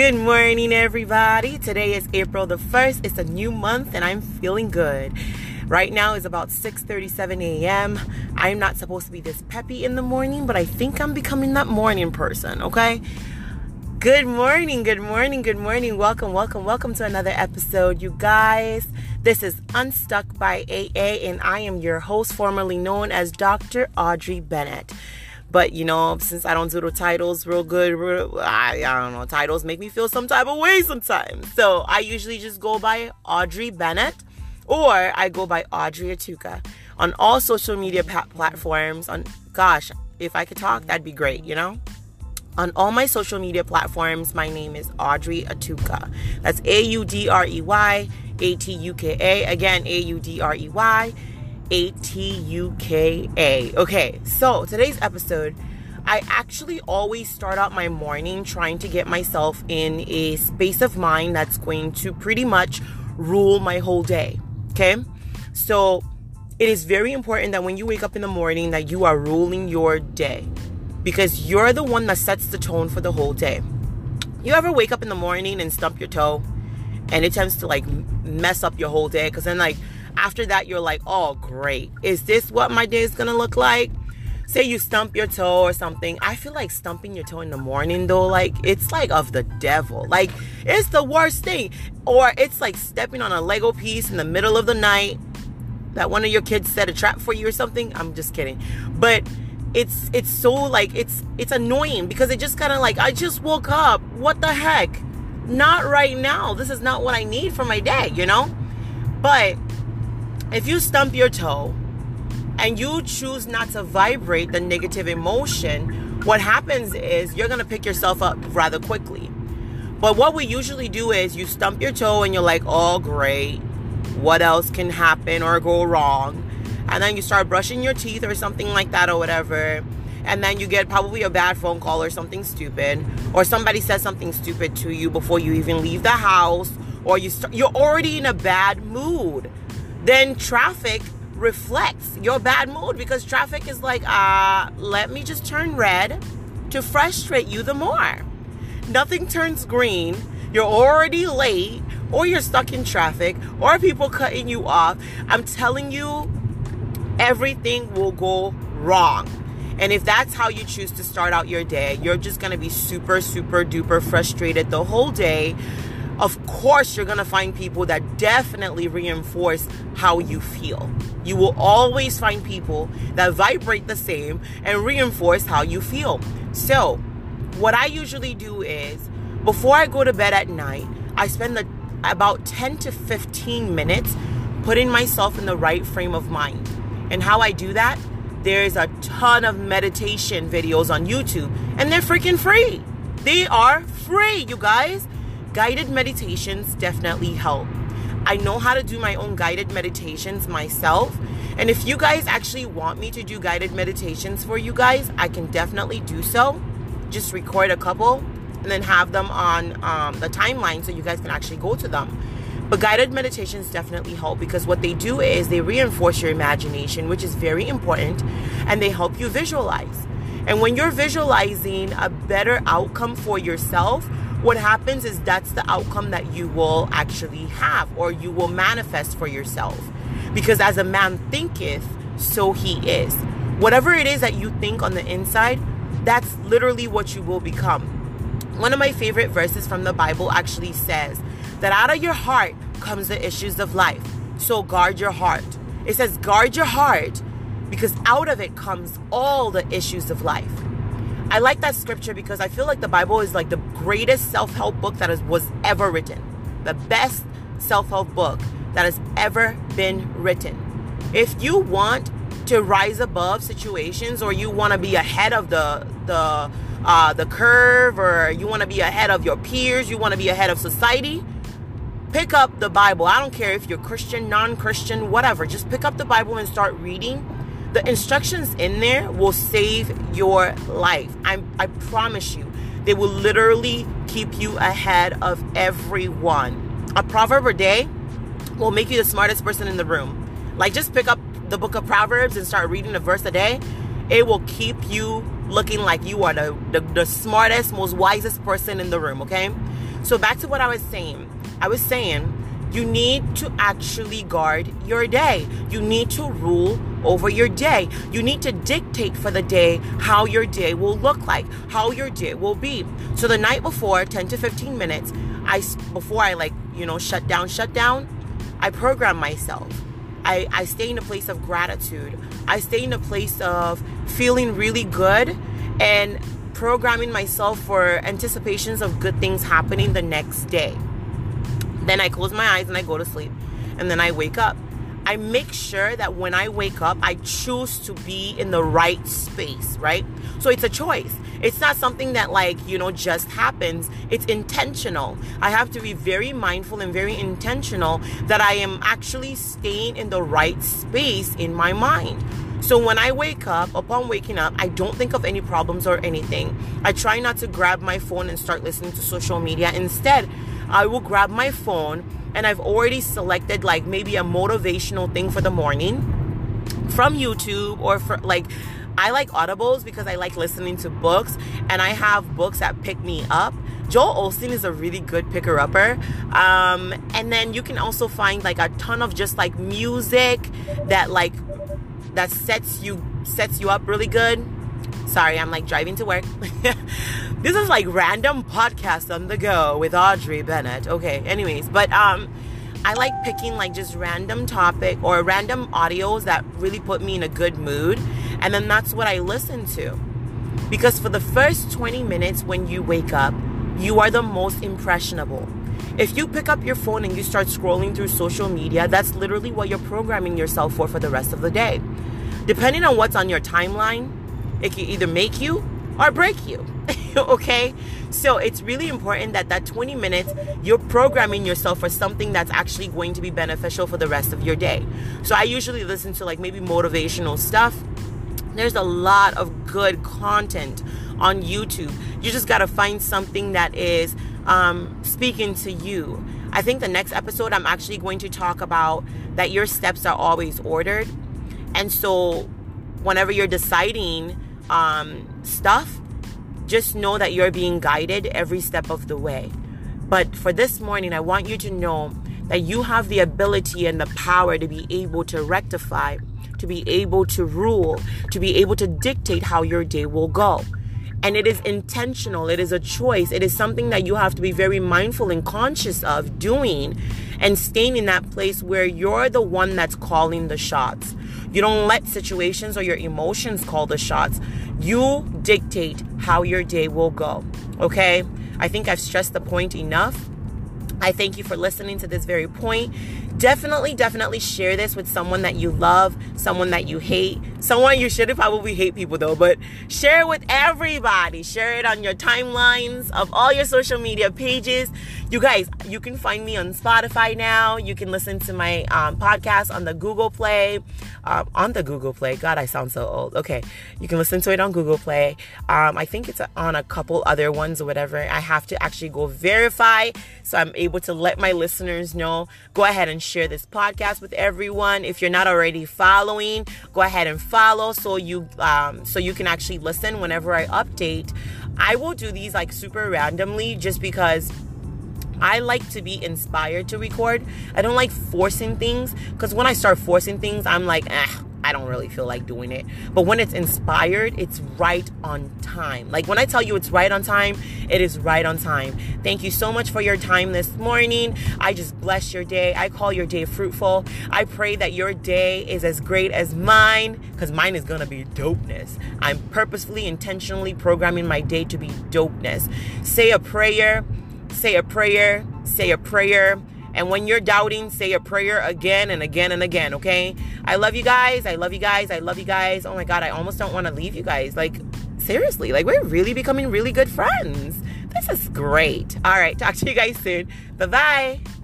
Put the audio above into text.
Good morning, everybody. Today is April the 1st. It's a new month and I'm feeling good. Right now is about 6:37 a.m. I'm not supposed to be this peppy in the morning, but I think I'm becoming that morning person, okay? Good morning, good morning, good morning. Welcome, welcome, welcome to another episode, you guys. This is Unstuck by AA, and I am your host, formerly known as Dr. Audrey Bennett. But you know, since I don't do the titles real good, I, I don't know, titles make me feel some type of way sometimes. So I usually just go by Audrey Bennett or I go by Audrey Atuka on all social media pa- platforms. On gosh, if I could talk, that'd be great, you know? On all my social media platforms, my name is Audrey Atuka. That's A U D R E Y A T U K A. Again, A U D R E Y a T U K A. Okay, so today's episode, I actually always start out my morning trying to get myself in a space of mind that's going to pretty much rule my whole day. Okay, so it is very important that when you wake up in the morning that you are ruling your day because you're the one that sets the tone for the whole day. You ever wake up in the morning and stump your toe and it tends to like mess up your whole day because then like after that, you're like, oh, great. Is this what my day is going to look like? Say you stump your toe or something. I feel like stumping your toe in the morning, though, like it's like of the devil. Like it's the worst thing. Or it's like stepping on a Lego piece in the middle of the night that one of your kids set a trap for you or something. I'm just kidding. But it's it's so like it's it's annoying because it just kind of like I just woke up. What the heck? Not right now. This is not what I need for my day, you know? But if you stump your toe and you choose not to vibrate the negative emotion, what happens is you're going to pick yourself up rather quickly. But what we usually do is you stump your toe and you're like, oh, great. What else can happen or go wrong? And then you start brushing your teeth or something like that or whatever. And then you get probably a bad phone call or something stupid. Or somebody says something stupid to you before you even leave the house. Or you start, you're already in a bad mood then traffic reflects your bad mood because traffic is like, uh, let me just turn red to frustrate you the more. Nothing turns green. You're already late, or you're stuck in traffic, or people cutting you off. I'm telling you, everything will go wrong. And if that's how you choose to start out your day, you're just gonna be super, super duper frustrated the whole day of course, you're going to find people that definitely reinforce how you feel. You will always find people that vibrate the same and reinforce how you feel. So, what I usually do is before I go to bed at night, I spend the, about 10 to 15 minutes putting myself in the right frame of mind. And how I do that, there's a ton of meditation videos on YouTube, and they're freaking free. They are free, you guys guided meditations definitely help. I know how to do my own guided meditations myself. And if you guys actually want me to do guided meditations for you guys, I can definitely do so. Just record a couple and then have them on um, the timeline so you guys can actually go to them. But guided meditations definitely help because what they do is they reinforce your imagination, which is very important, and they help you visualize. And when you're visualizing a better outcome for yourself, what happens is that's the outcome that you will actually have or you will manifest for yourself. Because as a man thinketh, so he is. Whatever it is that you think on the inside, that's literally what you will become. One of my favorite verses from the Bible actually says that out of your heart comes the issues of life. So guard your heart. It says, guard your heart because out of it comes all the issues of life. I like that scripture because I feel like the Bible is like the greatest self help book that is, was ever written, the best self help book that has ever been written. If you want to rise above situations or you want to be ahead of the the uh, the curve or you want to be ahead of your peers, you want to be ahead of society, pick up the Bible. I don't care if you're Christian, non-Christian, whatever. Just pick up the Bible and start reading the instructions in there will save your life. I, I promise you. They will literally keep you ahead of everyone. A proverb a day will make you the smartest person in the room. Like, just pick up the book of Proverbs and start reading a verse a day. It will keep you looking like you are the, the, the smartest, most wisest person in the room, okay? So back to what I was saying. I was saying you need to actually guard your day. You need to rule over your day. You need to dictate for the day how your day will look like, how your day will be. So the night before, 10 to 15 minutes, I before I like, you know, shut down, shut down, I program myself. I, I stay in a place of gratitude. I stay in a place of feeling really good and programming myself for anticipations of good things happening the next day. Then I close my eyes and I go to sleep. And then I wake up. I make sure that when I wake up, I choose to be in the right space, right? So it's a choice. It's not something that, like, you know, just happens. It's intentional. I have to be very mindful and very intentional that I am actually staying in the right space in my mind. So when I wake up, upon waking up, I don't think of any problems or anything. I try not to grab my phone and start listening to social media. Instead, I will grab my phone and I've already selected like maybe a motivational thing for the morning from YouTube or for like I like audibles because I like listening to books and I have books that pick me up. Joel Osteen is a really good picker upper. Um, and then you can also find like a ton of just like music that like that sets you sets you up really good. Sorry, I'm like driving to work. this is like random podcast on the go with Audrey Bennett. Okay, anyways, but um I like picking like just random topic or random audios that really put me in a good mood and then that's what I listen to. Because for the first 20 minutes when you wake up, you are the most impressionable. If you pick up your phone and you start scrolling through social media, that's literally what you're programming yourself for for the rest of the day. Depending on what's on your timeline, it can either make you or break you. okay? So it's really important that that 20 minutes you're programming yourself for something that's actually going to be beneficial for the rest of your day. So I usually listen to like maybe motivational stuff. There's a lot of good content on YouTube. You just got to find something that is um, speaking to you. I think the next episode I'm actually going to talk about that your steps are always ordered. And so whenever you're deciding um, stuff, just know that you're being guided every step of the way. But for this morning, I want you to know that you have the ability and the power to be able to rectify, to be able to rule, to be able to dictate how your day will go. And it is intentional, it is a choice, it is something that you have to be very mindful and conscious of doing and staying in that place where you're the one that's calling the shots. You don't let situations or your emotions call the shots. You dictate how your day will go. Okay? I think I've stressed the point enough. I thank you for listening to this very point definitely, definitely share this with someone that you love, someone that you hate, someone you should probably hate people though, but share it with everybody. Share it on your timelines of all your social media pages. You guys, you can find me on Spotify now. You can listen to my um, podcast on the Google Play. Um, on the Google Play. God, I sound so old. Okay. You can listen to it on Google Play. Um, I think it's on a couple other ones or whatever. I have to actually go verify so I'm able to let my listeners know. Go ahead and share this podcast with everyone. If you're not already following, go ahead and follow so you um, so you can actually listen whenever I update. I will do these like super randomly just because I like to be inspired to record. I don't like forcing things because when I start forcing things, I'm like, eh, I don't really feel like doing it. But when it's inspired, it's right on time. Like when I tell you it's right on time, it is right on time. Thank you so much for your time this morning. I just bless your day. I call your day fruitful. I pray that your day is as great as mine because mine is going to be dopeness. I'm purposefully, intentionally programming my day to be dopeness. Say a prayer, say a prayer, say a prayer and when you're doubting, say a prayer again and again and again, okay? I love you guys. I love you guys. I love you guys. Oh my God, I almost don't want to leave you guys. Like, seriously, like, we're really becoming really good friends. This is great. All right, talk to you guys soon. Bye bye.